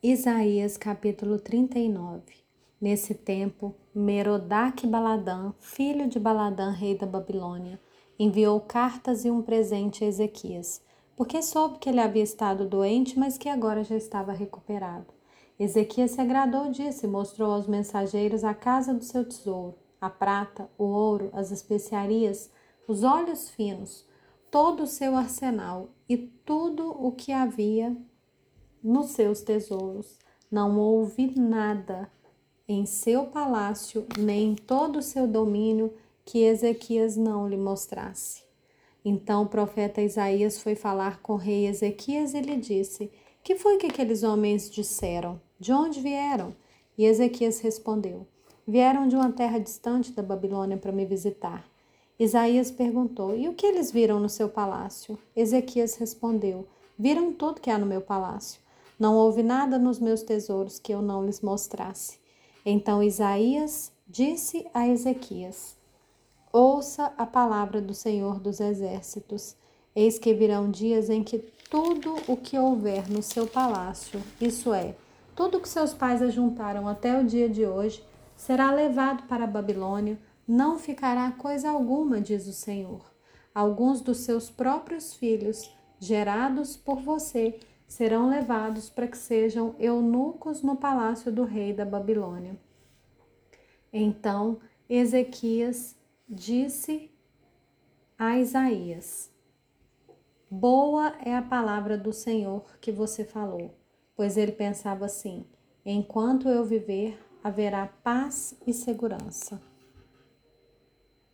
Isaías capítulo 39 Nesse tempo, Merodach Baladã, filho de Baladã, rei da Babilônia, enviou cartas e um presente a Ezequias, porque soube que ele havia estado doente, mas que agora já estava recuperado. Ezequias se agradou disso e mostrou aos mensageiros a casa do seu tesouro, a prata, o ouro, as especiarias, os óleos finos, todo o seu arsenal e tudo o que havia nos seus tesouros. Não houve nada em seu palácio, nem em todo o seu domínio que Ezequias não lhe mostrasse. Então o profeta Isaías foi falar com o rei Ezequias e lhe disse: Que foi que aqueles homens disseram? De onde vieram? E Ezequias respondeu: Vieram de uma terra distante da Babilônia para me visitar. Isaías perguntou: E o que eles viram no seu palácio? Ezequias respondeu: Viram tudo que há no meu palácio. Não houve nada nos meus tesouros que eu não lhes mostrasse. Então Isaías disse a Ezequias: Ouça a palavra do Senhor dos Exércitos. Eis que virão dias em que tudo o que houver no seu palácio, isso é, tudo que seus pais ajuntaram até o dia de hoje, será levado para a Babilônia, não ficará coisa alguma, diz o Senhor. Alguns dos seus próprios filhos, gerados por você, serão levados para que sejam eunucos no palácio do rei da Babilônia. Então Ezequias disse a Isaías: Boa é a palavra do Senhor que você falou, pois ele pensava assim: enquanto eu viver, haverá paz e segurança.